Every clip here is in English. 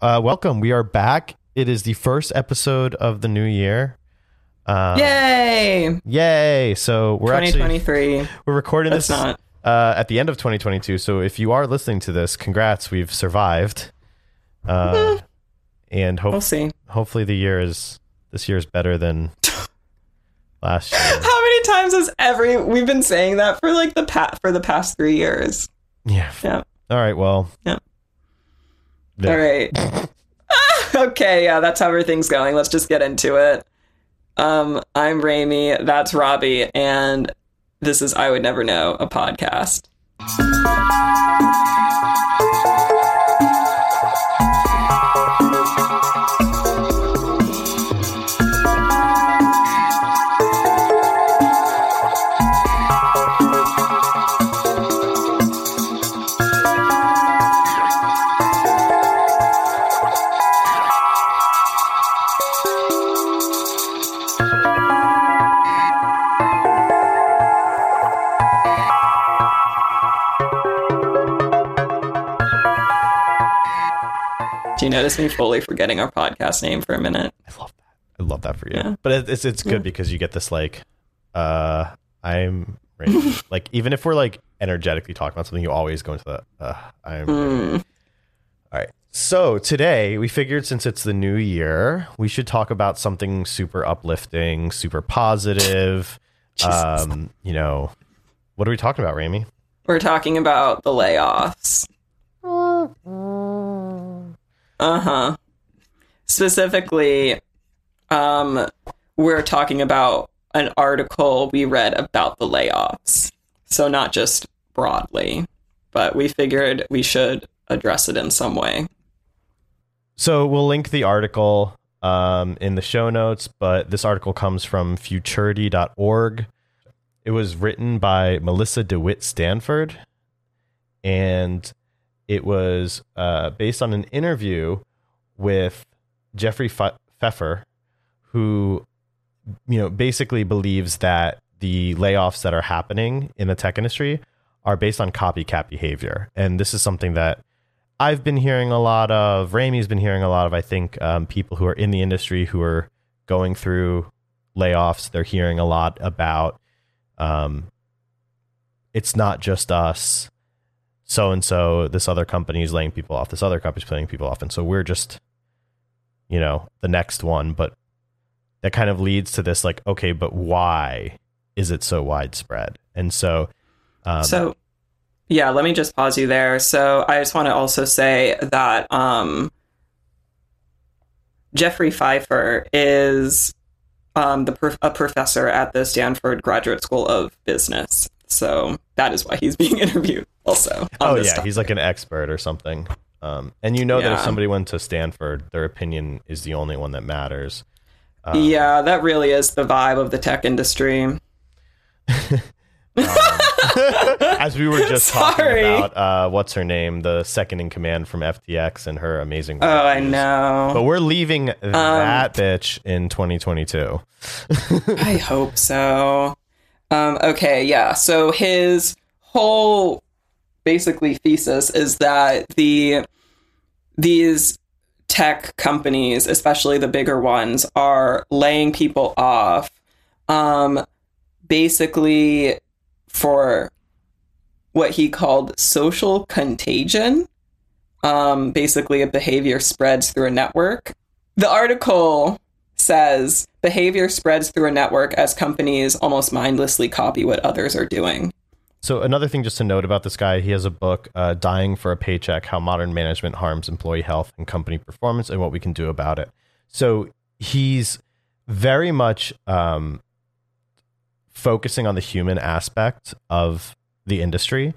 uh, welcome. We are back. It is the first episode of the new year. Um, yay! Yay! So we're 2023. Actually, we're recording That's this not. Uh, at the end of 2022. So if you are listening to this, congrats, we've survived. Uh, and hope, we'll see. Hopefully, the year is this year is better than last year. How many times has every we've been saying that for like the pat for the past three years? Yeah. Yeah. All right. Well. Yeah. All right. okay. Yeah, that's how everything's going. Let's just get into it. Um, I'm Remi. That's Robbie, and this is I Would Never Know, a podcast. Do you notice me fully forgetting our podcast name for a minute? I love that. I love that for you. Yeah. But it's it's good yeah. because you get this like, uh, I'm like even if we're like energetically talking about something, you always go into the uh, I'm. Mm. All right. So today we figured since it's the new year, we should talk about something super uplifting, super positive. um, you know, what are we talking about, Remi? We're talking about the layoffs. Uh huh. Specifically, um, we're talking about an article we read about the layoffs. So, not just broadly, but we figured we should address it in some way. So, we'll link the article um, in the show notes, but this article comes from futurity.org. It was written by Melissa DeWitt Stanford, and it was uh, based on an interview with Jeffrey Pfeffer, who you know basically believes that the layoffs that are happening in the tech industry are based on copycat behavior, and this is something that I've been hearing a lot of. Remi's been hearing a lot of. I think um, people who are in the industry who are going through layoffs, they're hearing a lot about. Um, it's not just us so and so, this other company is laying people off, this other company is laying people off. And so we're just, you know, the next one. But that kind of leads to this like, okay, but why is it so widespread? And so, um, so yeah, let me just pause you there. So I just want to also say that um, Jeffrey Pfeffer is um, the prof- a professor at the Stanford Graduate School of Business. So that is why he's being interviewed also. oh yeah, topic. he's like an expert or something. Um, and you know yeah. that if somebody went to Stanford, their opinion is the only one that matters. Um, yeah, that really is the vibe of the tech industry. um, as we were just talking about, uh, what's her name, the second in command from FTX and her amazing. Oh, I know. But we're leaving that um, bitch in 2022. I hope so. Um, okay, yeah. So his whole basically thesis is that the these tech companies, especially the bigger ones, are laying people off um, basically for what he called social contagion. Um, basically, a behavior spreads through a network. The article says behavior spreads through a network as companies almost mindlessly copy what others are doing. So another thing just to note about this guy, he has a book, uh, "Dying for a Paycheck: How Modern Management Harms Employee Health and Company Performance, and What We Can Do About It." So he's very much um, focusing on the human aspect of the industry.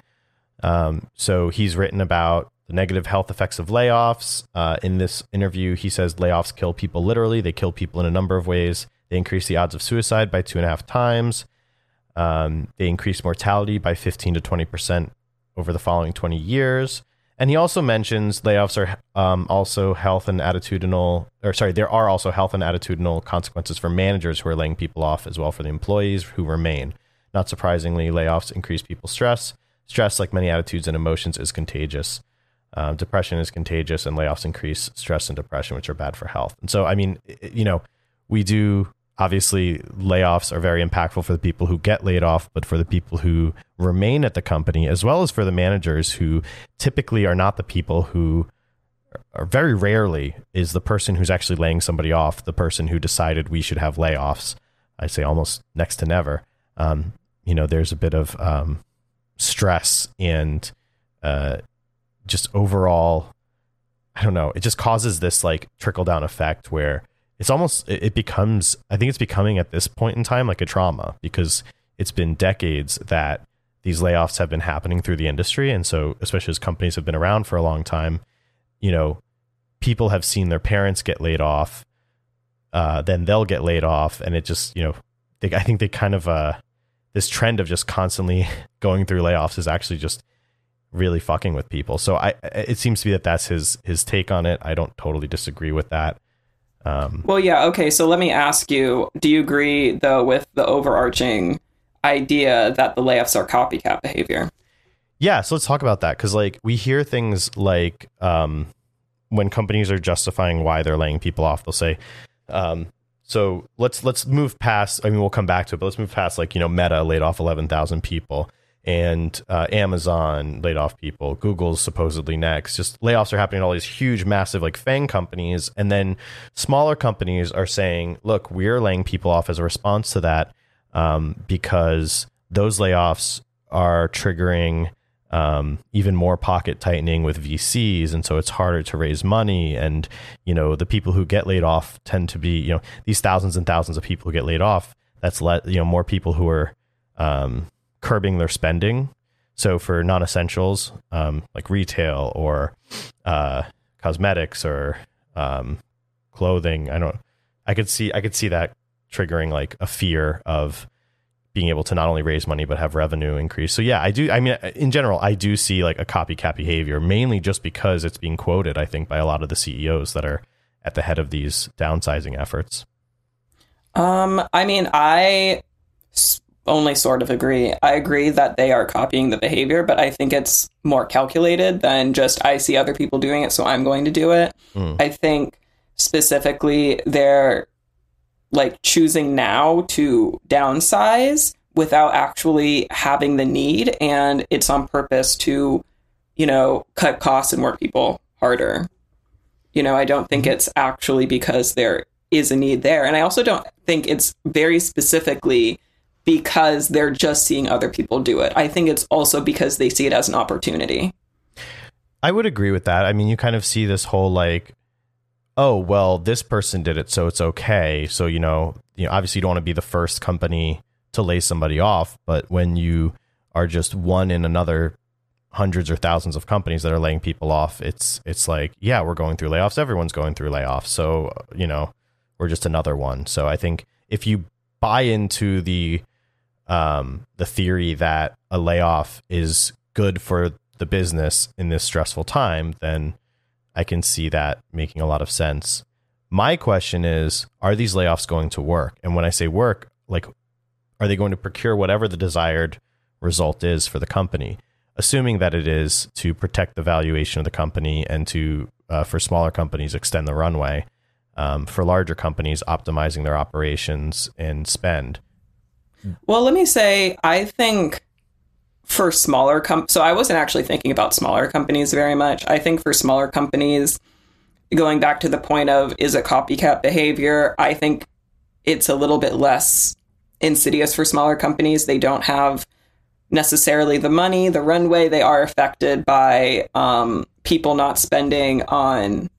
Um, so he's written about the negative health effects of layoffs. Uh, in this interview, he says layoffs kill people literally. They kill people in a number of ways. They increase the odds of suicide by two and a half times. Um, they increase mortality by 15 to 20% over the following 20 years. And he also mentions layoffs are um, also health and attitudinal, or sorry, there are also health and attitudinal consequences for managers who are laying people off as well for the employees who remain. Not surprisingly, layoffs increase people's stress. Stress, like many attitudes and emotions, is contagious. Uh, depression is contagious, and layoffs increase stress and depression, which are bad for health. And so, I mean, you know, we do obviously layoffs are very impactful for the people who get laid off, but for the people who remain at the company, as well as for the managers who typically are not the people who are very rarely is the person who's actually laying somebody off the person who decided we should have layoffs. I say almost next to never. Um, you know, there's a bit of um, stress and uh, just overall, I don't know, it just causes this like trickle down effect where it's almost, it becomes, I think it's becoming at this point in time like a trauma because it's been decades that these layoffs have been happening through the industry. And so, especially as companies have been around for a long time, you know, people have seen their parents get laid off, uh, then they'll get laid off. And it just, you know, they, I think they kind of, uh, this trend of just constantly going through layoffs is actually just really fucking with people. So I, it seems to be that that's his his take on it. I don't totally disagree with that. Um, well, yeah, okay. So let me ask you: Do you agree though with the overarching idea that the layoffs are copycat behavior? Yeah. So let's talk about that because like we hear things like um, when companies are justifying why they're laying people off, they'll say. Um, so let's let's move past. I mean, we'll come back to it, but let's move past like you know Meta laid off eleven thousand people and uh, Amazon laid off people. Google's supposedly next. Just layoffs are happening at all these huge, massive like FANG companies, and then smaller companies are saying, "Look, we're laying people off as a response to that um, because those layoffs are triggering." Um, even more pocket tightening with VCs, and so it's harder to raise money. And you know, the people who get laid off tend to be, you know, these thousands and thousands of people who get laid off. That's let you know more people who are um, curbing their spending. So for non-essentials um, like retail or uh, cosmetics or um, clothing, I don't. I could see I could see that triggering like a fear of being able to not only raise money but have revenue increase. So yeah, I do. I mean, in general, I do see like a copycat behavior, mainly just because it's being quoted. I think by a lot of the CEOs that are at the head of these downsizing efforts. Um, I mean, I only sort of agree. I agree that they are copying the behavior, but I think it's more calculated than just I see other people doing it, so I'm going to do it. Mm. I think specifically they're like choosing now to downsize without actually having the need, and it's on purpose to, you know, cut costs and work people harder. You know, I don't think mm-hmm. it's actually because there is a need there. And I also don't think it's very specifically because they're just seeing other people do it. I think it's also because they see it as an opportunity. I would agree with that. I mean, you kind of see this whole like, oh, well, this person did it, so it's okay. So, you know, you know, obviously you don't want to be the first company to lay somebody off, but when you are just one in another hundreds or thousands of companies that are laying people off, it's it's like, yeah, we're going through layoffs. Everyone's going through layoffs. So, you know, we're just another one. So I think if you buy into the um, the theory that a layoff is good for the business in this stressful time, then I can see that making a lot of sense. My question is Are these layoffs going to work? And when I say work, like, are they going to procure whatever the desired result is for the company? Assuming that it is to protect the valuation of the company and to, uh, for smaller companies, extend the runway. Um, for larger companies, optimizing their operations and spend. Well, let me say, I think for smaller com so I wasn't actually thinking about smaller companies very much. I think for smaller companies, going back to the point of is it copycat behavior, I think it's a little bit less insidious for smaller companies. They don't have necessarily the money, the runway. They are affected by um, people not spending on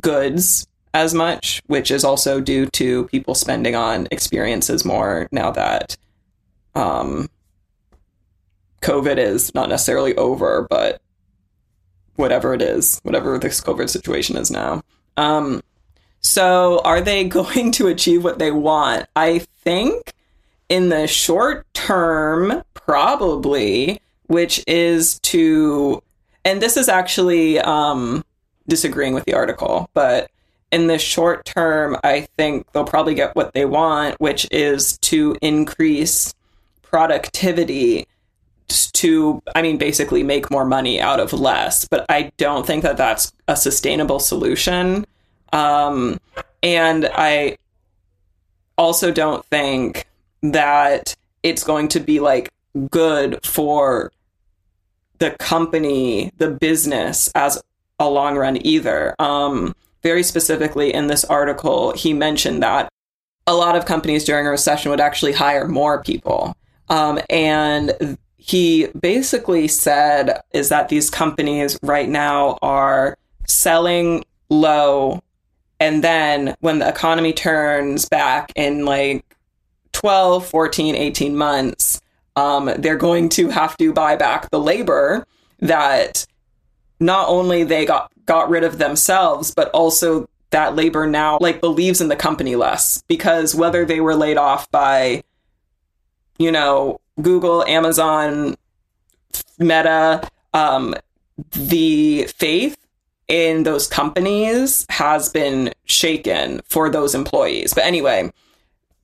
goods as much, which is also due to people spending on experiences more now that um, COVID is not necessarily over, but whatever it is, whatever this COVID situation is now. Um, so, are they going to achieve what they want? I think in the short term, probably, which is to, and this is actually um, disagreeing with the article, but in the short term, I think they'll probably get what they want, which is to increase productivity to, I mean, basically make more money out of less. But I don't think that that's a sustainable solution. Um, and I also don't think that it's going to be like good for the company, the business as a long run either. Um, very specifically in this article, he mentioned that a lot of companies during a recession would actually hire more people. Um, and he basically said is that these companies right now are selling low and then when the economy turns back in like 12 14 18 months um, they're going to have to buy back the labor that not only they got got rid of themselves but also that labor now like believes in the company less because whether they were laid off by you know google amazon meta um, the faith in those companies has been shaken for those employees. But anyway,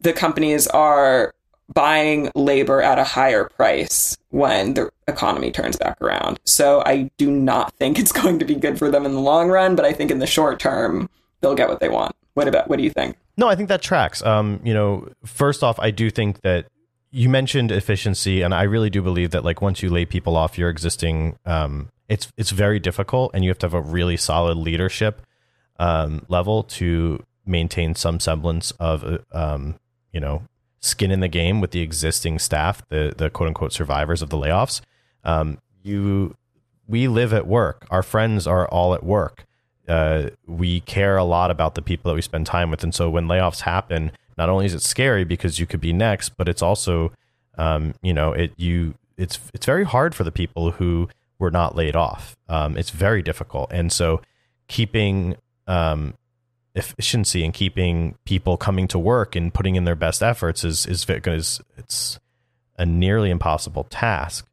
the companies are buying labor at a higher price when the economy turns back around. So I do not think it's going to be good for them in the long run, but I think in the short term they'll get what they want. What about what do you think? No, I think that tracks. Um, you know, first off, I do think that you mentioned efficiency, and I really do believe that like once you lay people off your existing um, it's it's very difficult, and you have to have a really solid leadership um, level to maintain some semblance of uh, um, you know skin in the game with the existing staff, the the quote unquote survivors of the layoffs. Um, you we live at work. Our friends are all at work. Uh, we care a lot about the people that we spend time with, and so when layoffs happen, not only is it scary because you could be next, but it's also um, you know it you it's it's very hard for the people who were not laid off. Um, it's very difficult, and so keeping um, efficiency and keeping people coming to work and putting in their best efforts is is because it's a nearly impossible task.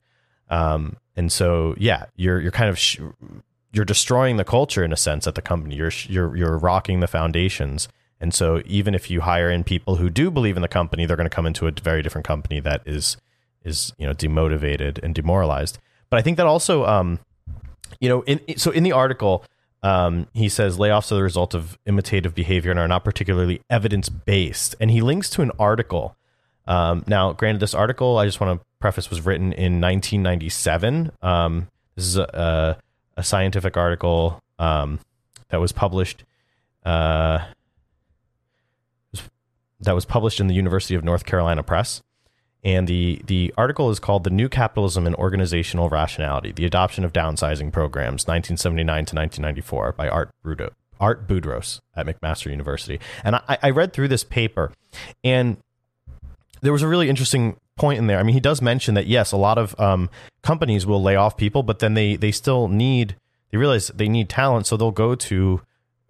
Um, and so, yeah, you're you're kind of sh- you're destroying the culture in a sense at the company. You're you're you're rocking the foundations. And so, even if you hire in people who do believe in the company, they're going to come into a very different company that is is you know demotivated and demoralized. But I think that also, um, you know, in, so in the article, um, he says layoffs are the result of imitative behavior and are not particularly evidence based. And he links to an article. Um, now, granted, this article I just want to preface was written in 1997. Um, this is a, a, scientific article um, that was published. Uh, that was published in the University of North Carolina Press. And the, the article is called The New Capitalism and Organizational Rationality The Adoption of Downsizing Programs, 1979 to 1994, by Art, Brudo, Art Budros at McMaster University. And I, I read through this paper, and there was a really interesting point in there. I mean, he does mention that, yes, a lot of um, companies will lay off people, but then they, they still need, they realize they need talent, so they'll go to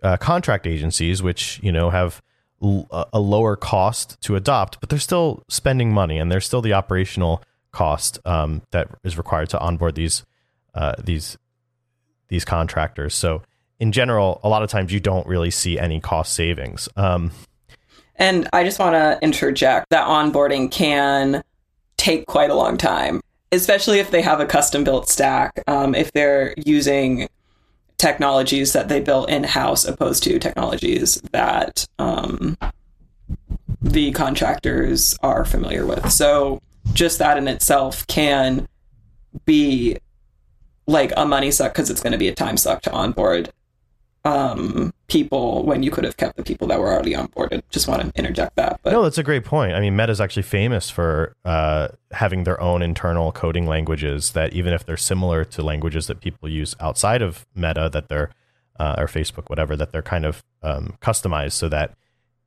uh, contract agencies, which, you know, have a lower cost to adopt, but they're still spending money and there's still the operational cost um, that is required to onboard these uh, these these contractors. So in general, a lot of times you don't really see any cost savings. Um, and I just want to interject that onboarding can take quite a long time, especially if they have a custom built stack. Um, if they're using technologies that they built in house opposed to technologies that um, the contractors are familiar with. So just that in itself can be like a money suck because it's going to be a time suck to onboard um, people when you could have kept the people that were already onboarded. Just want to interject that. But. No, that's a great point. I mean, Meta is actually famous for uh, having their own internal coding languages that, even if they're similar to languages that people use outside of Meta, that they're uh, or Facebook, whatever, that they're kind of um, customized so that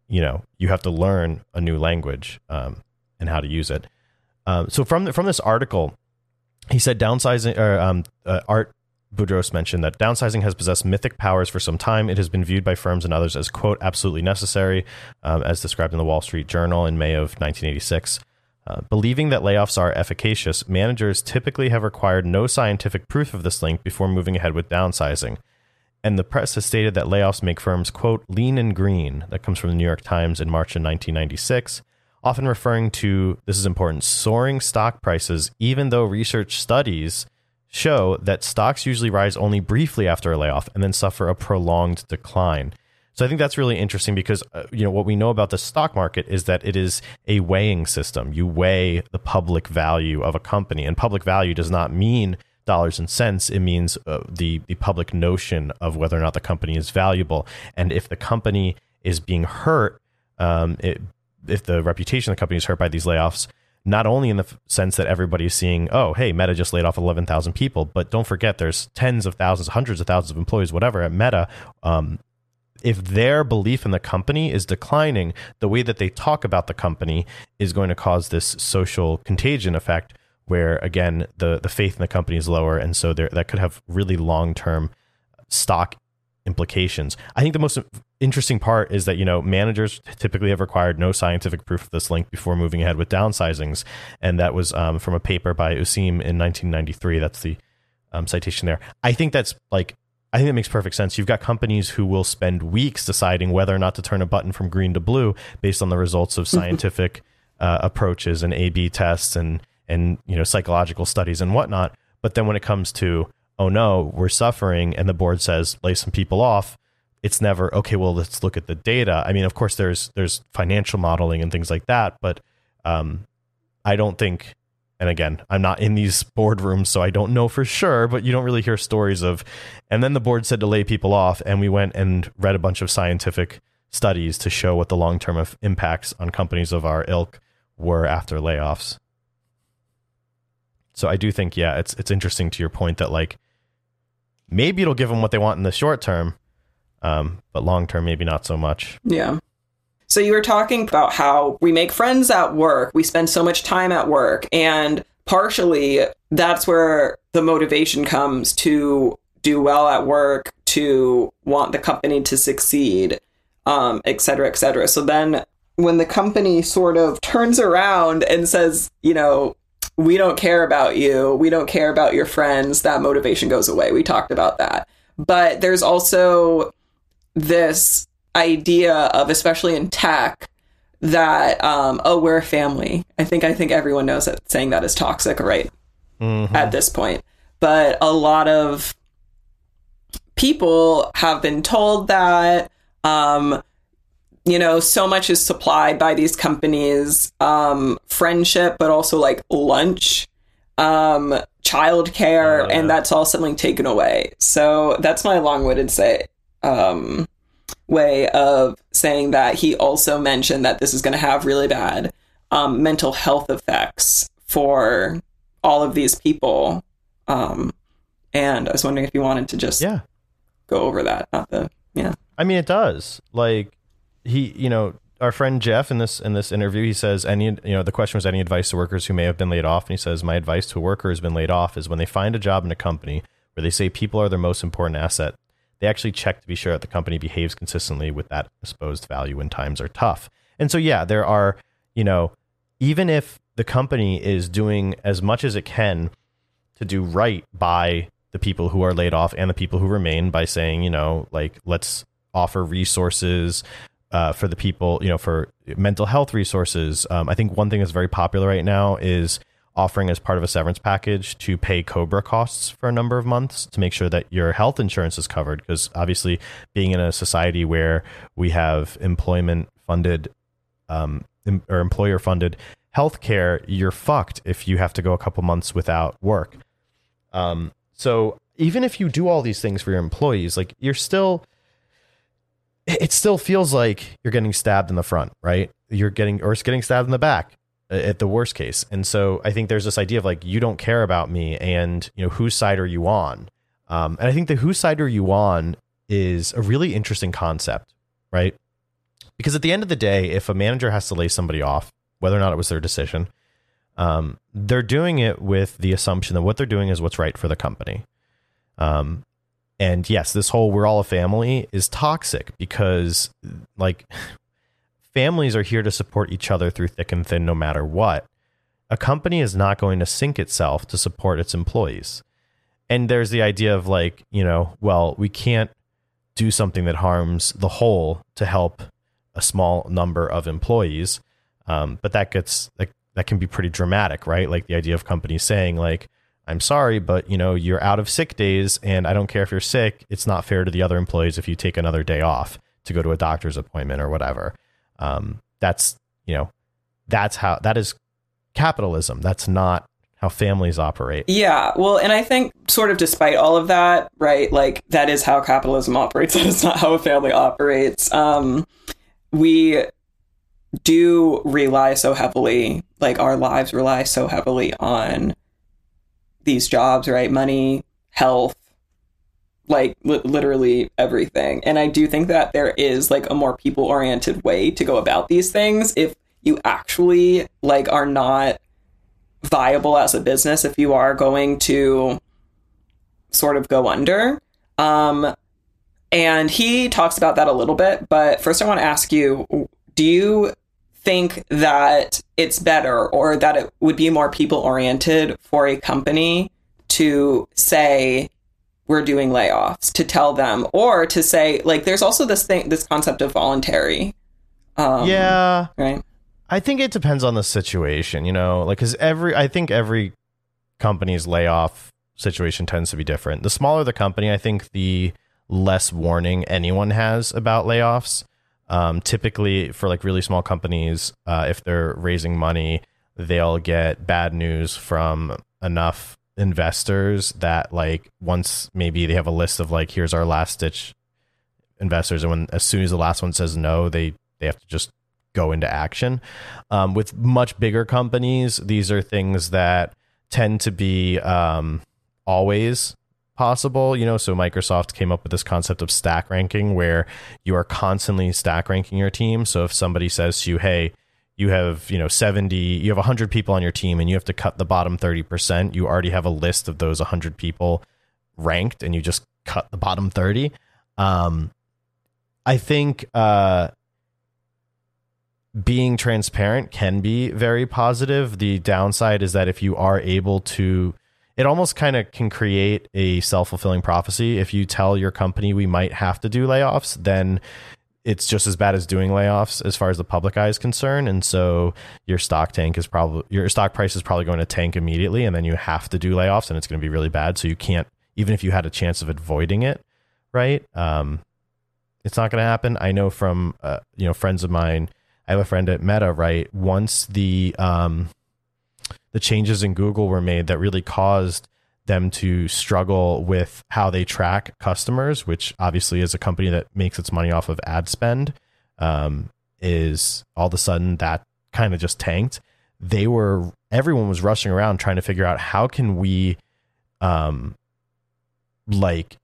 you know you have to learn a new language um, and how to use it. Um, so from the, from this article, he said downsizing or um, uh, art Budros mentioned that downsizing has possessed mythic powers for some time. It has been viewed by firms and others as, quote, absolutely necessary, um, as described in the Wall Street Journal in May of 1986. Uh, believing that layoffs are efficacious, managers typically have required no scientific proof of this link before moving ahead with downsizing. And the press has stated that layoffs make firms, quote, lean and green. That comes from the New York Times in March of 1996. often referring to this is important soaring stock prices, even though research studies show that stocks usually rise only briefly after a layoff and then suffer a prolonged decline. So I think that's really interesting because uh, you know what we know about the stock market is that it is a weighing system. You weigh the public value of a company, and public value does not mean dollars and cents. It means uh, the the public notion of whether or not the company is valuable, and if the company is being hurt, um, it, if the reputation of the company is hurt by these layoffs, not only in the f- sense that everybody's seeing, oh, hey, Meta just laid off 11,000 people, but don't forget there's tens of thousands, hundreds of thousands of employees, whatever, at Meta. Um, if their belief in the company is declining, the way that they talk about the company is going to cause this social contagion effect where, again, the, the faith in the company is lower. And so there, that could have really long term stock implications. I think the most interesting part is that you know managers typically have required no scientific proof of this link before moving ahead with downsizings, and that was um, from a paper by Useem in 1993. That's the um, citation there. I think that's like I think that makes perfect sense. You've got companies who will spend weeks deciding whether or not to turn a button from green to blue based on the results of scientific uh, approaches and A/B tests and and you know psychological studies and whatnot. But then when it comes to oh no, we're suffering, and the board says lay some people off, it's never okay. Well, let's look at the data. I mean, of course, there's there's financial modeling and things like that, but um, I don't think. And again, I'm not in these boardrooms, so I don't know for sure. But you don't really hear stories of. And then the board said to lay people off, and we went and read a bunch of scientific studies to show what the long term impacts on companies of our ilk were after layoffs. So I do think, yeah, it's it's interesting to your point that like maybe it'll give them what they want in the short term, um, but long term, maybe not so much. Yeah. So you were talking about how we make friends at work, we spend so much time at work, and partially that's where the motivation comes to do well at work, to want the company to succeed, um, et cetera, et cetera. So then when the company sort of turns around and says, you know, we don't care about you, we don't care about your friends, that motivation goes away. We talked about that. But there's also this idea of, especially in tech, that um, oh, we're a family. I think I think everyone knows that saying that is toxic, right? Mm-hmm. At this point, but a lot of people have been told that um, you know, so much is supplied by these companies, um, friendship, but also like lunch, um, childcare, yeah. and that's all suddenly taken away. So that's my long-winded say, um, way of saying that he also mentioned that this is going to have really bad um, mental health effects for all of these people. Um, and I was wondering if you wanted to just yeah go over that, not the yeah. I mean, it does. Like he, you know, our friend Jeff in this in this interview, he says any you know the question was any advice to workers who may have been laid off, and he says my advice to a worker who's been laid off is when they find a job in a company where they say people are their most important asset, they actually check to be sure that the company behaves consistently with that exposed value when times are tough. And so yeah, there are you know even if the company is doing as much as it can to do right by the people who are laid off and the people who remain by saying you know like let's offer resources uh, for the people, you know, for mental health resources. Um, I think one thing that's very popular right now is offering as part of a severance package to pay COBRA costs for a number of months to make sure that your health insurance is covered. Because obviously, being in a society where we have employment funded um, or employer funded healthcare, you're fucked if you have to go a couple months without work. Um, so even if you do all these things for your employees, like you're still it still feels like you're getting stabbed in the front, right? You're getting, or it's getting stabbed in the back at the worst case. And so I think there's this idea of like, you don't care about me and, you know, whose side are you on? Um, and I think the whose side are you on is a really interesting concept, right? Because at the end of the day, if a manager has to lay somebody off, whether or not it was their decision, um, they're doing it with the assumption that what they're doing is what's right for the company. Um, and yes, this whole we're all a family is toxic because like families are here to support each other through thick and thin no matter what. A company is not going to sink itself to support its employees. And there's the idea of like, you know, well, we can't do something that harms the whole to help a small number of employees. Um, but that gets like that can be pretty dramatic, right? Like the idea of companies saying like, "I'm sorry, but you know you're out of sick days, and I don't care if you're sick. It's not fair to the other employees if you take another day off to go to a doctor's appointment or whatever." Um, that's you know that's how that is capitalism. That's not how families operate. Yeah, well, and I think sort of despite all of that, right? Like that is how capitalism operates. That is not how a family operates. Um, we do rely so heavily, like our lives rely so heavily on these jobs, right? Money, health, like li- literally everything. And I do think that there is like a more people oriented way to go about these things if you actually like are not viable as a business if you are going to sort of go under. Um, and he talks about that a little bit, but first I want to ask you do you think that it's better or that it would be more people oriented for a company to say we're doing layoffs to tell them or to say like there's also this thing this concept of voluntary um, yeah right I think it depends on the situation, you know, like because every I think every company's layoff situation tends to be different. The smaller the company, I think the less warning anyone has about layoffs. Um, typically, for like really small companies, uh, if they're raising money, they'll get bad news from enough investors that like once maybe they have a list of like here's our last ditch investors, and when as soon as the last one says no, they they have to just go into action. Um, with much bigger companies, these are things that tend to be um, always possible. You know, so Microsoft came up with this concept of stack ranking where you are constantly stack ranking your team. So if somebody says to you, hey, you have you know 70 you have 100 people on your team and you have to cut the bottom 30% you already have a list of those 100 people ranked and you just cut the bottom 30 um, i think uh, being transparent can be very positive. The downside is that if you are able to, it almost kind of can create a self fulfilling prophecy. If you tell your company we might have to do layoffs, then it's just as bad as doing layoffs as far as the public eye is concerned. And so your stock tank is probably, your stock price is probably going to tank immediately. And then you have to do layoffs and it's going to be really bad. So you can't, even if you had a chance of avoiding it, right? Um, it's not going to happen. I know from, uh, you know, friends of mine I have a friend at Meta, right? Once the um, the changes in Google were made that really caused them to struggle with how they track customers, which obviously is a company that makes its money off of ad spend, um, is all of a sudden that kind of just tanked. They were everyone was rushing around trying to figure out how can we, um, like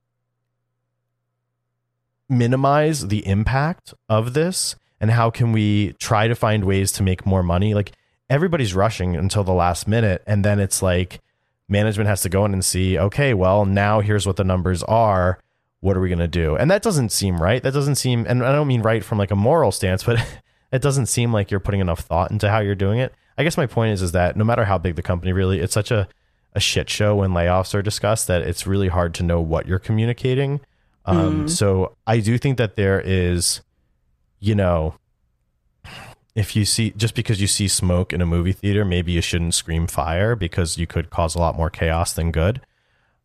minimize the impact of this and how can we try to find ways to make more money like everybody's rushing until the last minute and then it's like management has to go in and see okay well now here's what the numbers are. What are we going to do? And that doesn't seem right. That doesn't seem and i don't mean right from like a moral stance but it doesn't seem like you're putting enough thought into how you're doing it. I guess my point is is that no matter how big the company really it's such a, a shit show when layoffs are discussed that it's really hard to know what you're communicating. Um, mm. so i do think that there is you know, if you see just because you see smoke in a movie theater, maybe you shouldn't scream fire because you could cause a lot more chaos than good.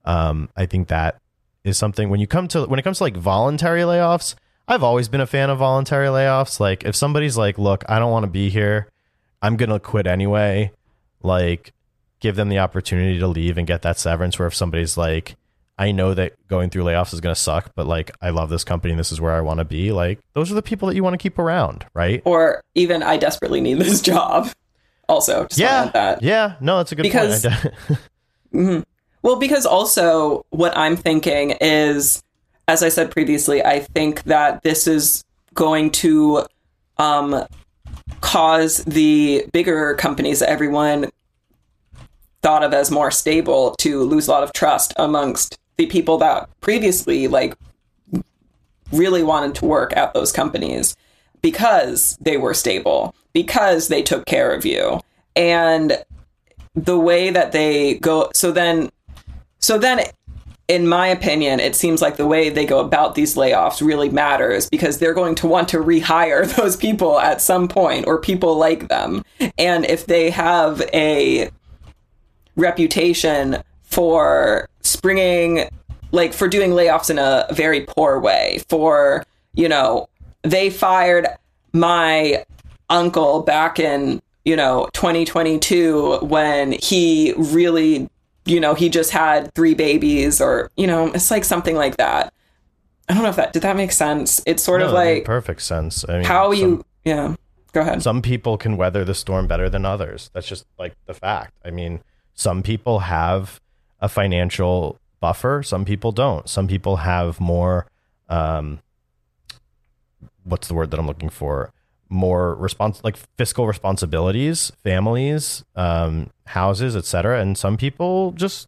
Um, I think that is something when you come to when it comes to like voluntary layoffs. I've always been a fan of voluntary layoffs. Like if somebody's like, "Look, I don't want to be here. I'm gonna quit anyway." Like, give them the opportunity to leave and get that severance. Where if somebody's like, I know that going through layoffs is going to suck, but like I love this company and this is where I want to be. Like those are the people that you want to keep around, right? Or even I desperately need this job. Also, yeah, yeah, no, that's a good because, point. mm-hmm. Well, because also what I'm thinking is, as I said previously, I think that this is going to um, cause the bigger companies that everyone thought of as more stable to lose a lot of trust amongst the people that previously like really wanted to work at those companies because they were stable, because they took care of you. And the way that they go so then so then in my opinion, it seems like the way they go about these layoffs really matters because they're going to want to rehire those people at some point or people like them. And if they have a reputation for springing, like for doing layoffs in a very poor way, for, you know, they fired my uncle back in, you know, 2022 when he really you know, he just had three babies or, you know, it's like something like that. I don't know if that did that make sense. It's sort No, of like perfect sense. I mean, how some- you yeah. Go ahead. some people can weather the storm better than others. That's just like the fact. I mean, some people have a financial buffer, some people don't. Some people have more um what's the word that I'm looking for? More respons like fiscal responsibilities, families, um, houses, etc. And some people just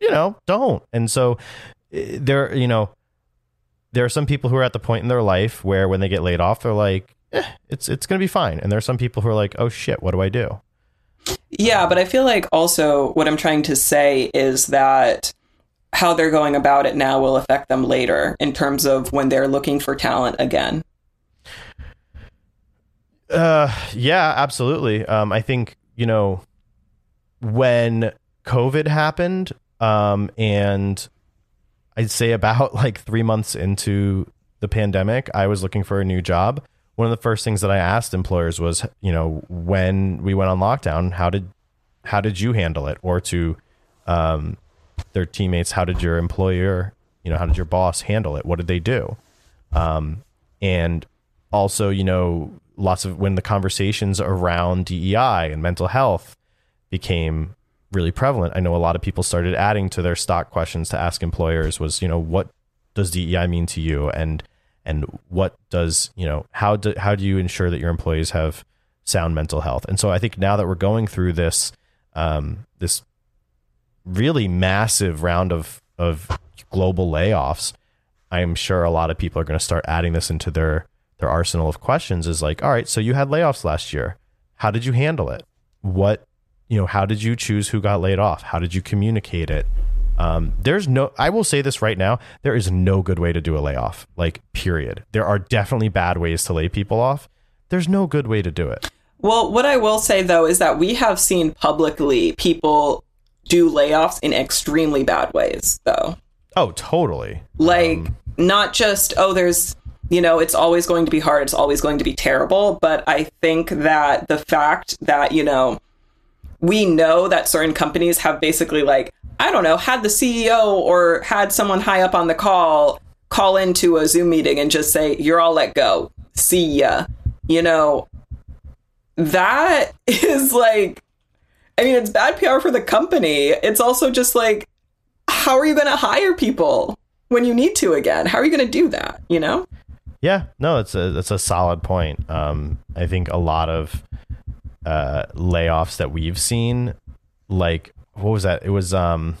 you know, don't. And so eh, there, you know, there are some people who are at the point in their life where when they get laid off, they're like, eh, it's it's gonna be fine. And there are some people who are like, oh shit, what do I do? Yeah, but I feel like also what I'm trying to say is that how they're going about it now will affect them later in terms of when they're looking for talent again. Uh, yeah, absolutely. Um, I think you know when COVID happened, um, and I'd say about like three months into the pandemic, I was looking for a new job. One of the first things that I asked employers was, you know, when we went on lockdown, how did how did you handle it? Or to um, their teammates, how did your employer, you know, how did your boss handle it? What did they do? Um, and also, you know, lots of when the conversations around DEI and mental health became really prevalent, I know a lot of people started adding to their stock questions to ask employers was, you know, what does DEI mean to you, and and what does you know how do how do you ensure that your employees have sound mental health? And so I think now that we're going through this um, this really massive round of of global layoffs, I'm sure a lot of people are going to start adding this into their their arsenal of questions. Is like, all right, so you had layoffs last year. How did you handle it? What you know? How did you choose who got laid off? How did you communicate it? Um, there's no. I will say this right now. There is no good way to do a layoff. Like, period. There are definitely bad ways to lay people off. There's no good way to do it. Well, what I will say though is that we have seen publicly people do layoffs in extremely bad ways though. Oh, totally. Like Um, not just oh there's you know it's always going to be hard, it's always going to be terrible, but I think that the fact that, you know, we know that certain companies have basically like I don't know, had the CEO or had someone high up on the call call into a Zoom meeting and just say you're all let go. See ya. You know, that is like I mean, it's bad PR for the company. It's also just like how are you going to hire people when you need to again? How are you going to do that, you know? Yeah, no, it's a that's a solid point. Um, I think a lot of uh, layoffs that we've seen, like what was that? It was um,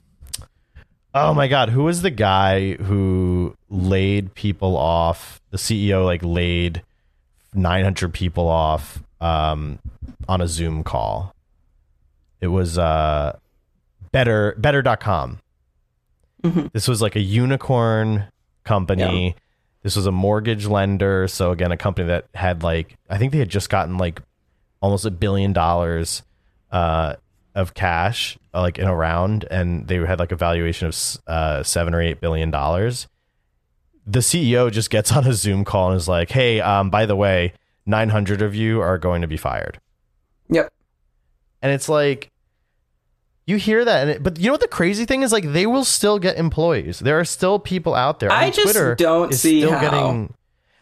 oh my god, who was the guy who laid people off? The CEO like laid nine hundred people off um, on a Zoom call. It was uh, better better.com. Mhm. This was like a unicorn company. This was a mortgage lender. So again, a company that had like I think they had just gotten like almost a billion dollars uh, of cash uh, like in a round, and they had like a valuation of uh, seven or eight billion dollars. The CEO just gets on a Zoom call and is like, "Hey, um, by the way, nine hundred of you are going to be fired." Yep. And it's like you hear that, and it, but you know what the crazy thing is? Like they will still get employees. There are still people out there. I just Twitter don't see still how. getting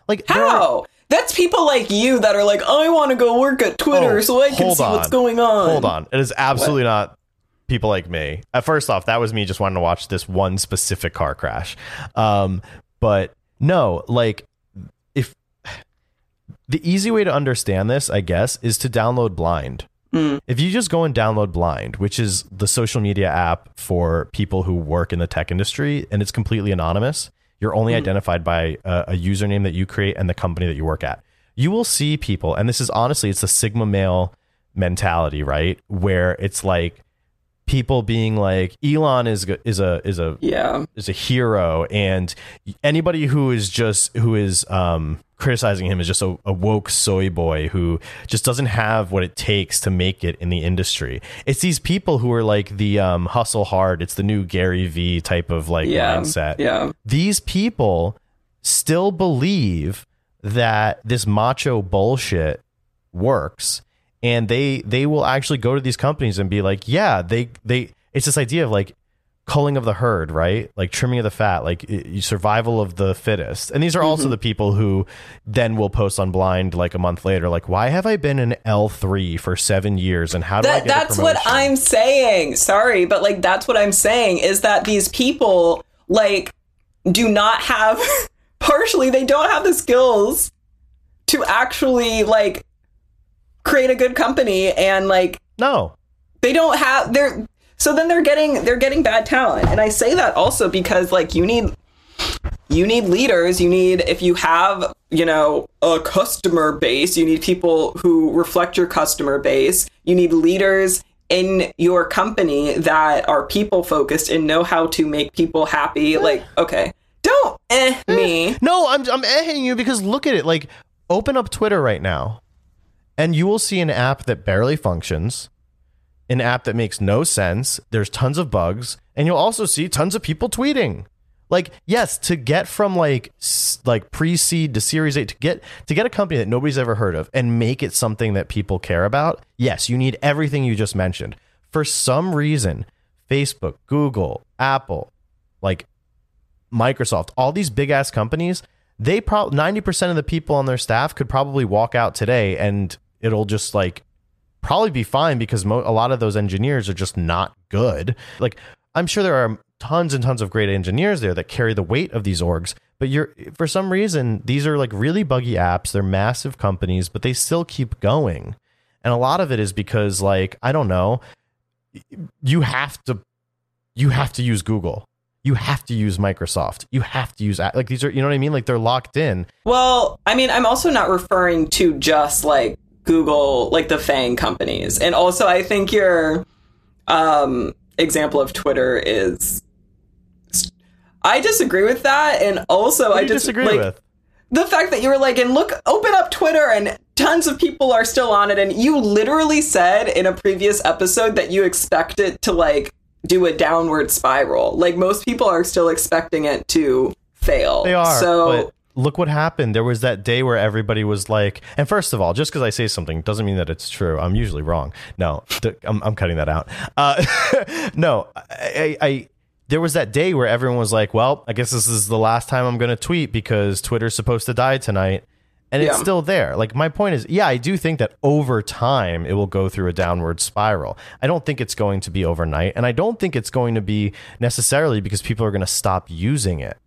like How? That's people like you that are like, I want to go work at Twitter Oh, so I can see what's going on. Hold on. It is absolutely not people like me. Uh, first off, that was me just wanting to watch this one specific car crash. Um, but no, like if the easy way to understand this, I guess, is to download Blind. Mm. If you just go and download Blind, which is the social media app for people who work in the tech industry, and it's completely anonymous, you're only hmm. identified by a, a username that you create and the company that you work at. You will see people, and this is honestly, it's a Sigma male mentality, right? Where it's like people being like Elon is is a is a Yeah. is a hero and anybody who is just who is um criticizing him is just a, a woke soy boy who just doesn't have what it takes to make it in the industry it's these people who are like the um hustle hard it's the new gary v type of like Yeah. mindset Yeah. these people still believe that this macho bullshit works and they they will actually go to these companies and be like yeah they they it's this idea of like culling of the herd right like trimming of the fat like survival of the fittest and these are also mm-hmm. the people who then will post on blind like a month later like why have i been in l3 for seven years and how do i That, get a that's what? I'm saying. Sorry, but like that's what I'm saying is that these people like do not have partially they don't have the skills to actually like create a good company and like no. they don't have they're so then they're getting they're getting bad talent. And i say that also because like you need you need leaders. You need if you have you know a customer base you need people who reflect your customer base. You need leaders in your company that are people focused and know how to make people happy. Like okay. Don't eh. me. No, I'm I'm ehing you because look at it. Like, open up Twitter right now, and you will see an app that barely functions, an app that makes no sense. There's tons of bugs, and you'll also see tons of people tweeting. Like, yes, to get from like like pre-seed to Series A to get to get a company that nobody's ever heard of and make it something that people care about. Yes, you need everything you just mentioned. For some reason, Facebook, Google, Apple, like Microsoft, all these big ass companies, they probably 90% of the people on their staff could probably walk out today and it'll just like probably be fine because mo- a lot of those engineers are just not good. Like I'm sure there are tons and tons of great engineers there that carry the weight of these orgs, but you're for some reason these are like really buggy apps, they're massive companies, but they still keep going. And a lot of it is because like I don't know, you have to you have to use Google. You have to use Microsoft. You have to use like these are you know what I mean? Like they're locked in. Well, I mean, I'm also not referring to just like Google, like the FANG companies. And also, I think your um, example of Twitter is. I disagree with that. And also, I just disagree like, with? the fact that you were like, and look, open up Twitter and tons of people are still on it. And you literally said in a previous episode that you expect it to like do a downward spiral. Like most people are still expecting it to fail. They are. So look what happened. There was that day where everybody was like, and first of all, just because I say something doesn't mean that it's true. I'm usually wrong. No, th- I'm, I'm cutting that out. Uh, no, I, I, I, there was that day where everyone was like, well, I guess this is the last time I'm going to tweet because Twitter's supposed to die tonight. And it's still there. Like my point is, yeah, I do think that over time it will go through a downward spiral. I don't think it's going to be overnight, and I don't think it's going to be necessarily because people are going to stop using it.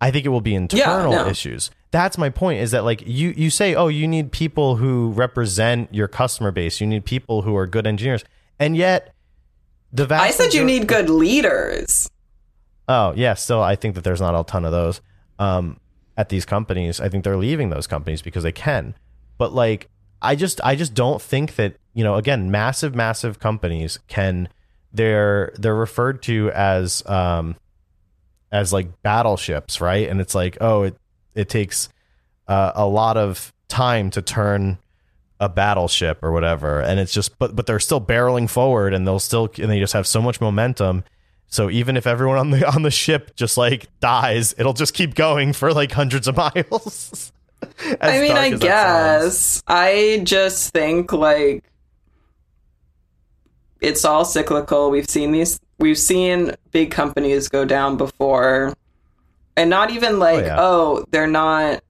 I think it will be internal no. issues. That's my point. Is that like you you say, oh, you need people who represent your customer base. You need people who are good engineers, and yet the vast. I said you need good leaders. Oh yeah, still I think that there's not a ton of those um, at these companies. I think they're leaving those companies because they can. But like I just I just don't think that you know again massive massive companies can they're they're referred to as um, as like battleships, right? And it's like oh it it takes uh, a lot of time to turn a battleship or whatever and it's just but but they're still barreling forward and they'll still and they just have so much momentum so even if everyone on the on the ship just like dies it'll just keep going for like hundreds of miles I mean, I as that sounds. guess. I just think like it's all cyclical. We've seen these we've seen big companies go down before. And not even like, yeah. oh, they're not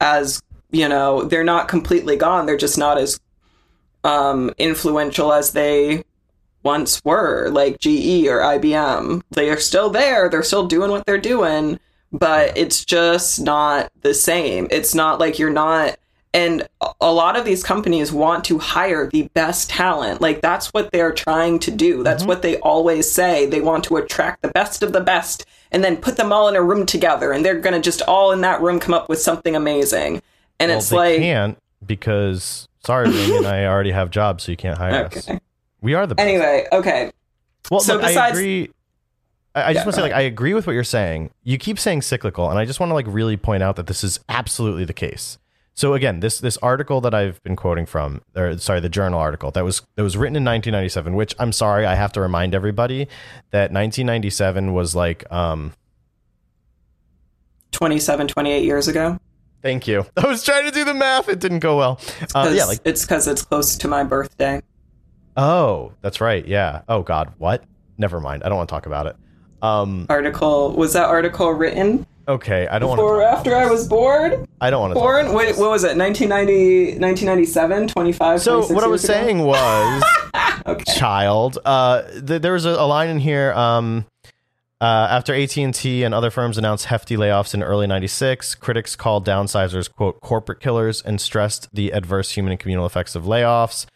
as, you know, they're not completely gone. They're just not as um influential as they once were, like GE or IBM. They are still there. They're still doing what they're doing, but it's just not the same. It's not like you're not. And a- lot of these companies want to hire the best talent. Like that's what they're trying to do. That's mm-hmm. what they always say. They want to attract the best of the best and then put them all in a room together. And they're going to just all in that room come up with something amazing. And well, it's like, can't because sorry and I already have jobs so you can't hire us. We are the best. Anyway, okay. Well, So look, I besides- agree. I, I just Yeah, want to say, like, I agree with what you're saying. You keep saying cyclical, and I just want to like really point out that this is absolutely the case. So again, this this article that I've been quoting from, or sorry, the journal article that was that was written in 1997. Which I'm sorry, I have to remind everybody that 1997 was like, um, 27, 28 years ago. thank you. I was trying to do the math, it didn't go well. Uh, yeah, like, it's because it's close to my birthday. oh, that's right. Yeah. Oh God, what? Never mind. I don't want to talk about it. Um, Article was that article written okay, I don't want before or to. after I was born? I don't want to. Born? Wait, what was it? 1990, 1997, 25, So 26 what I was ago? saying was, Okay. child. Uh, th- there was a, a line in here. Um, uh, after AT and T and other firms announced hefty layoffs in early '96, critics called downsizers "quote corporate killers" and stressed the adverse human and communal effects of layoffs.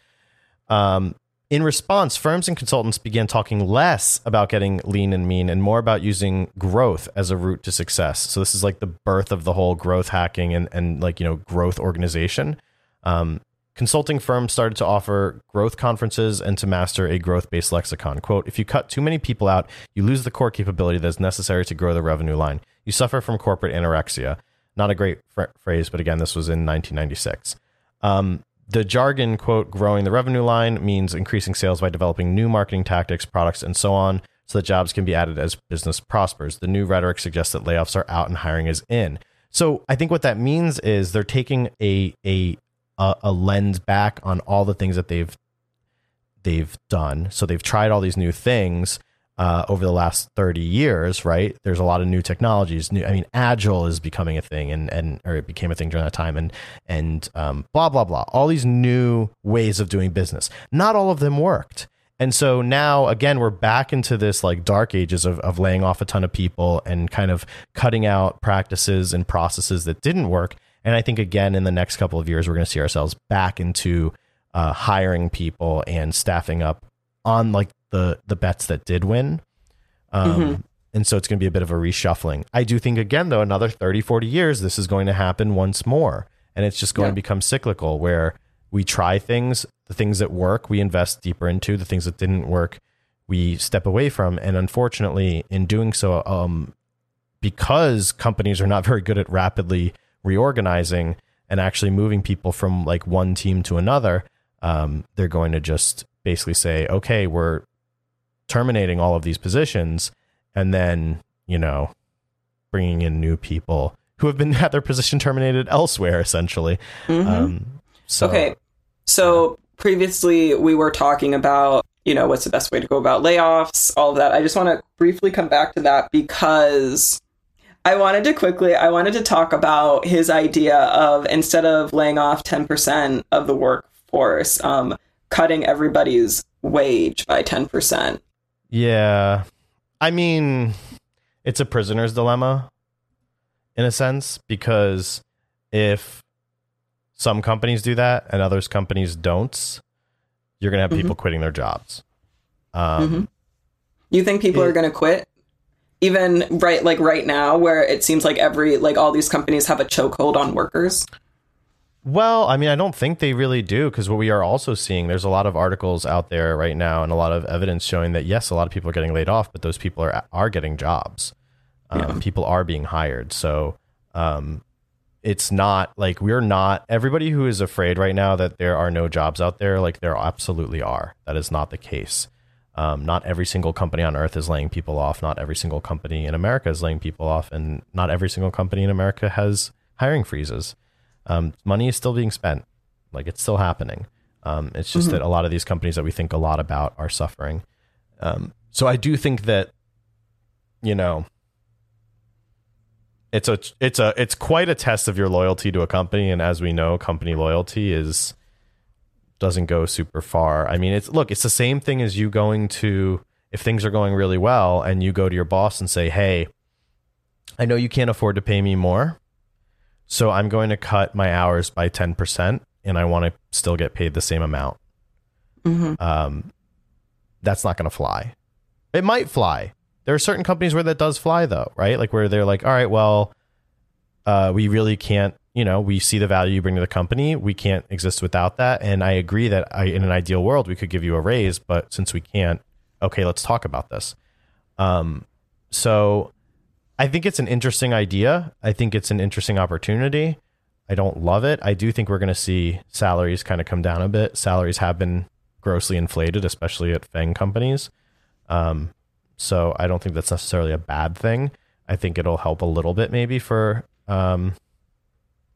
Um, in response, firms and consultants began talking less about getting lean and mean and more about using growth as a route to success. So this is like the birth of the whole growth hacking and, and like, you know, growth organization. Um, consulting firms started to offer growth conferences and to master a growth-based lexicon. Quote, if you cut too many people out, you lose the core capability that is necessary to grow the revenue line. You suffer from corporate anorexia. Not a great fr- phrase, but again, this was in 1996. Um, the jargon, quote, growing the revenue line means increasing sales by developing new marketing tactics, products, and so on, so that jobs can be added as business prospers. The new rhetoric suggests that layoffs are out and hiring is in. So I think what that means is they're taking a a a, lens back on all the things that they've they've done. So they've tried all these new things uh, over the last 30 years, right? There's a lot of new technologies. New, I mean, agile is becoming a thing, and and or it became a thing during that time, and and um, blah blah blah. All these new ways of doing business. Not all of them worked. And so now again we're back into this like dark ages of, of laying off a ton of people and kind of cutting out practices and processes that didn't work. And I think again in the next couple of years we're going to see ourselves back into uh, hiring people and staffing up on like the the bets that did win. Um, Mhm. And so it's going to be a bit of a reshuffling. I do think again though another 30 40 years this is going to happen once more and it's just going Yeah. to become cyclical where we try things, the things that work we invest deeper into, the things that didn't work we step away from and unfortunately in doing so um because companies are not very good at rapidly reorganizing and actually moving people from like one team to another, um, they're going to just basically say, okay, we're terminating all of these positions and then, you know, bringing in new people who have been had their position terminated elsewhere, essentially. Mhm. Um, so, okay. So previously we were talking about, you know, what's the best way to go about layoffs, all of that. I just want to briefly come back to that because I wanted to quickly, I wanted to talk about his idea of instead of laying off 10% of the workforce, um, cutting everybody's wage by 10%. Yeah. I mean, it's a prisoner's dilemma in a sense because if some companies do that and others companies don't, you're going to have people quitting their jobs. Um, Mhm. You think people It- are going to quit? Even right, like right now, where it seems like every, like all these companies have a chokehold on workers. Well, I mean, I don't think they really do because what we are also seeing, there's a lot of articles out there right now and a lot of evidence showing that yes, a lot of people are getting laid off, but those people are are getting jobs. Um, People are being hired, so um, it's not like we're not everybody who is afraid right now that there are no jobs out there. Like there absolutely are. That is not the case. Um, not every single company on earth is laying people off. Not every single company in America is laying people off, and not every single company in America has hiring freezes um, money is still being spent. Like it's still happening. Um, it's just that a lot of these companies that we think a lot about are suffering. Um, so I do think that, you know, it's a it's a it's quite a test of your loyalty to a company, and as we know, company loyalty is doesn't go super far. I mean, it's look, it's the same thing as you going to if things are going really well, and you go to your boss and say, "Hey, I know you can't afford to pay me more." So I'm going to cut my hours by 10% and I want to still get paid the same amount. hmm Um, that's not going to fly. It might fly. There are certain companies where that does fly though, right? Like where they're like, all right, well, uh, we really can't you know, we see the value you bring to the company. We can't exist without that. And I agree that I, in an ideal world, we could give you a raise, but since we can't, okay, let's talk about this. Um, so I think it's an interesting idea. I think it's an interesting opportunity. I don't love it. I do think we're going to see salaries kind of come down a bit. Salaries have been grossly inflated, especially at FANG companies. Um, so I don't think that's necessarily a bad thing. I think it'll help a little bit maybe for um,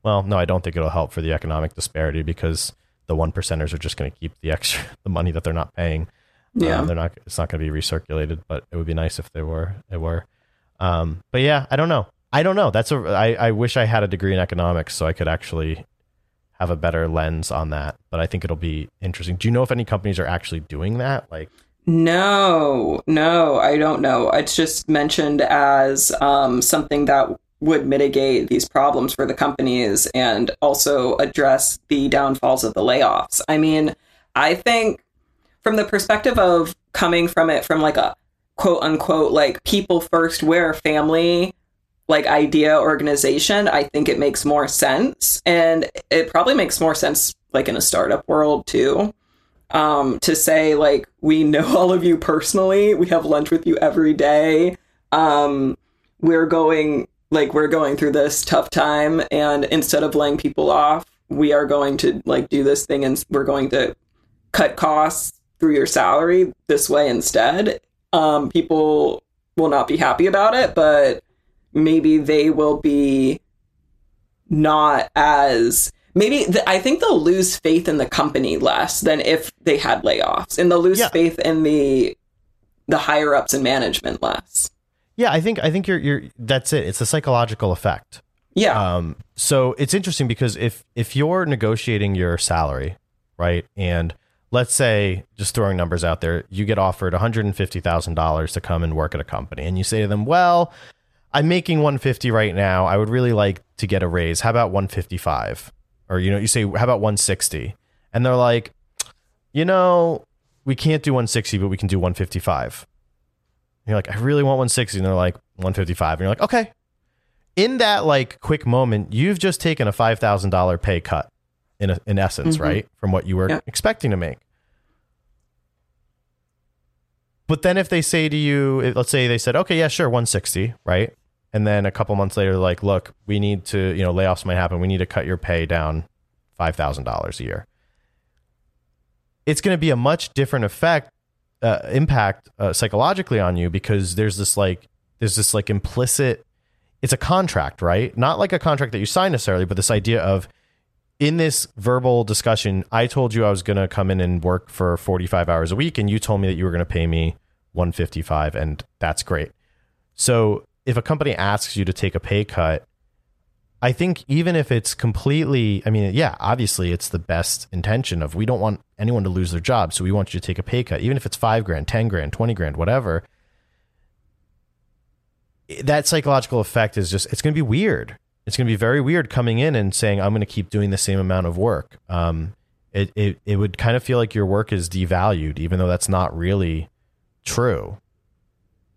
well, no, I don't think it'll help for the economic disparity because the one percenters are just going to keep the extra the money that they're not paying. Yeah, um, they're not. It's not going to be recirculated, but it would be nice if they were. It were. Um, but yeah, I don't know. I don't know. That's a. I, I wish I had a degree in economics so I could actually have a better lens on that. But I think it'll be interesting. Do you know if any companies are actually doing that? Like, no, no, I don't know. It's just mentioned as um, something that would mitigate these problems for the companies and also address the downfalls of the layoffs. I mean, I think from the perspective of coming from it from like a quote unquote like people first where family like idea organization, I think it makes more sense. And it probably makes more sense like in a startup world too. Um, to say like we know all of you personally, we have lunch with you every day. Um, we're going like we're going through this tough time and instead of laying people off we are going to like do this thing and we're going to cut costs through your salary this way instead um, people will not be happy about it but maybe they will be not as maybe i think they'll lose faith in the company less than if they had layoffs and they'll lose yeah. faith in the the higher ups and management less yeah, I think I think you're you're that's it. It's a psychological effect. Yeah. Um, so it's interesting because if if you're negotiating your salary, right, and let's say just throwing numbers out there, you get offered one hundred and fifty thousand dollars to come and work at a company, and you say to them, "Well, I'm making one fifty right now. I would really like to get a raise. How about one fifty five? Or you know, you say, how about one sixty? And they're like, you know, we can't do one sixty, but we can do one fifty five you're like, I really want 160. And they're like, 155. And you're like, okay. In that like quick moment, you've just taken a $5,000 pay cut in, a, in essence, mm-hmm. right? From what you were yeah. expecting to make. But then if they say to you, let's say they said, okay, yeah, sure, 160, right? And then a couple months later, like, look, we need to, you know, layoffs might happen. We need to cut your pay down $5,000 a year. It's going to be a much different effect uh, impact uh, psychologically on you because there's this like there's this like implicit it's a contract right not like a contract that you sign necessarily but this idea of in this verbal discussion i told you i was going to come in and work for 45 hours a week and you told me that you were going to pay me 155 and that's great so if a company asks you to take a pay cut I think even if it's completely, I mean, yeah, obviously it's the best intention of we don't want anyone to lose their job. So we want you to take a pay cut, even if it's five grand, 10 grand, 20 grand, whatever. That psychological effect is just, it's going to be weird. It's going to be very weird coming in and saying, I'm going to keep doing the same amount of work. Um, it, it, it would kind of feel like your work is devalued, even though that's not really true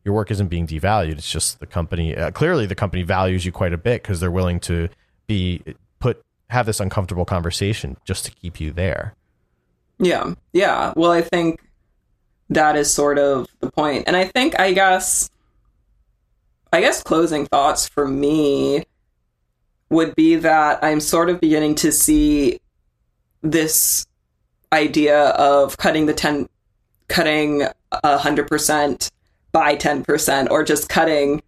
your work isn't being devalued. It's just the company. Uh, clearly, the company values you quite a bit because they're willing to be put have this uncomfortable conversation just to keep you there. Yeah, yeah. Well, I think that is sort of the point, and I think I guess, I guess closing thoughts for me would be that I'm sort of beginning to see this idea of cutting the ten, cutting a hundred percent by 10% or just cutting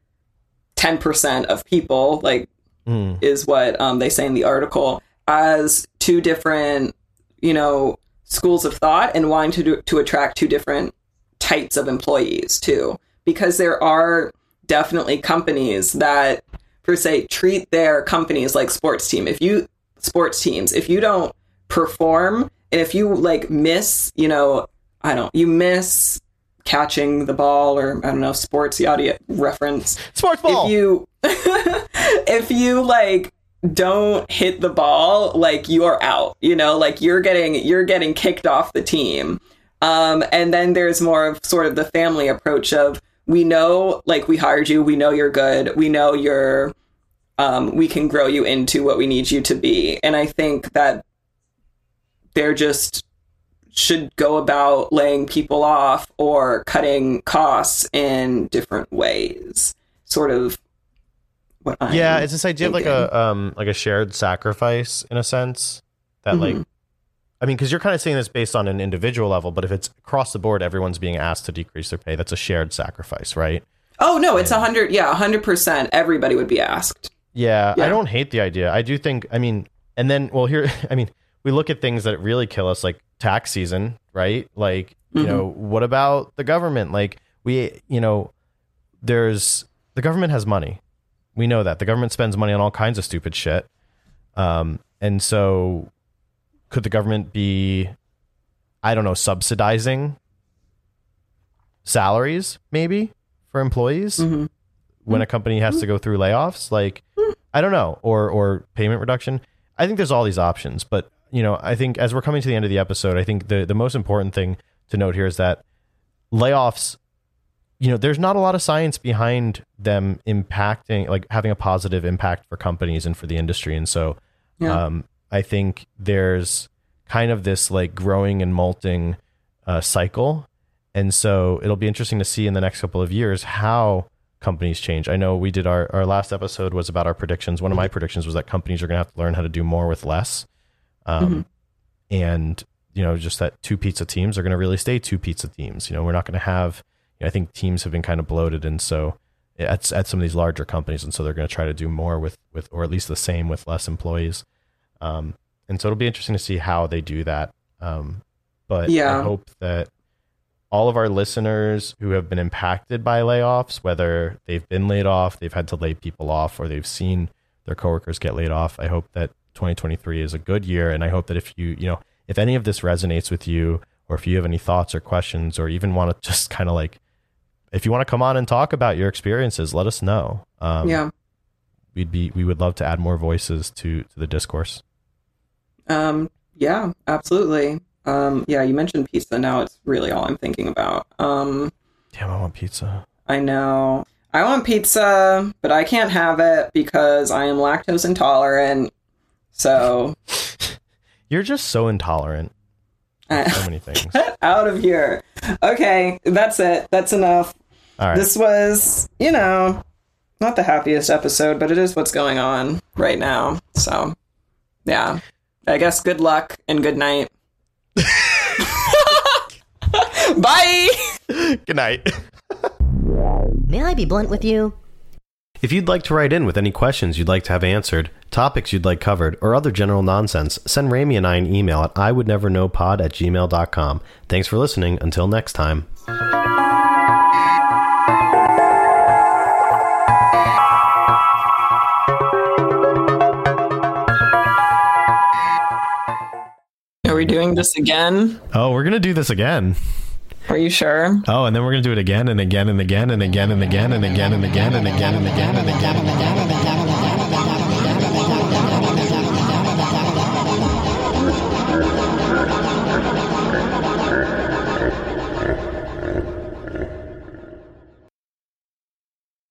10% of people, like, mm. is what um, they say in the article, as two different, you know, schools of thought and wanting to, do, to attract two different types of employees, too. Because there are definitely companies that, per se, treat their companies like sports team. If you, sports teams, if you don't perform and if you like miss, you know, I don't, you miss catching the ball or I don't know sports yada reference. Sports ball. If you if you like don't hit the ball, like you are out. You know, like you're getting you're getting kicked off the team. Um, and then there's more of sort of the family approach of we know like we hired you, we know you're good, we know you're um, we can grow you into what we need you to be. And I think that they're just should go about laying people off or cutting costs in different ways. Sort of what I'm yeah, it's this idea thinking. of like a um like a shared sacrifice in a sense that like Mhm. I mean, because you're kind of saying this based on an individual level, but if it's across the board, everyone's being asked to decrease their pay. That's a shared sacrifice, right? Oh no, it's a hundred. Yeah, a hundred percent. Everybody would be asked. Yeah, I don't hate the idea. I do think, I mean, and then, well, here, I mean, we look at things that really kill us, like tax season, right? Like, you Mhm. know, what about the government? Like, we, you know, there's the government has money. We know that the government spends money on all kinds of stupid shit. Um, and so, could the government be, I don't know, subsidizing salaries maybe for employees? hmm when a company has to go through layoffs like i don't know or or payment reduction. I think there's all these options but you know i think as we're coming to the end of the episode i think the the most important thing to note here is that layoffs you know there's not a lot of science behind them impacting like having a positive impact for companies and for the industry. And so Yeah. um i think there's kind of this like growing and molting uh, cycle. And so it'll be interesting to see in the next couple of years how companies change. I know we did our, our last episode was about our predictions. One of my predictions was that companies are going to have to learn how to do more with less. Um, And, you know, just that two pizza teams are going to really stay two pizza teams. You know, we're not going to have, you know, I think teams have been kind of bloated. And so at, at some of these larger companies. And so they're going to try to do more with, with, or at least the same with less employees. Um, and so it'll be interesting to see how they do that. Um, but Yeah. I hope that all of our listeners who have been impacted by layoffs, whether they've been laid off, they've had to lay people off, or they've seen their coworkers get laid off, I hope that 2023 is a good year. And I hope that if you, you know, if any of this resonates with you, or if you have any thoughts or questions, or even want to just kind of like, if you want to come on and talk about your experiences, let us know. Um, yeah. we'd be, we would love to add more voices to to the discourse. Um, yeah, absolutely. Um, yeah, you mentioned pizza. Now it's really all I'm thinking about. Um, Damn, I want pizza. I know. I want pizza, but I can't have it because I am lactose intolerant. So, You're just so intolerant. uh, So many things. get out of here. Okay, that's it. That's enough. All right. This was, you know, not the happiest episode, but it is what's going on right now. So, yeah. I guess good luck and good night. Bye. Good night. May I be blunt with you? If you'd like to write in with any questions you'd like to have answered, topics you'd like covered, or other general nonsense, send Remi and I an email at iwouldnevernowpod at gmail.com. Thanks for listening. Until next time. Doing this again? Oh, we're going to do this again. Are you sure? Oh, and then we're going to do it again and again and again and again and again and again and again and again and again and again and again and again and again.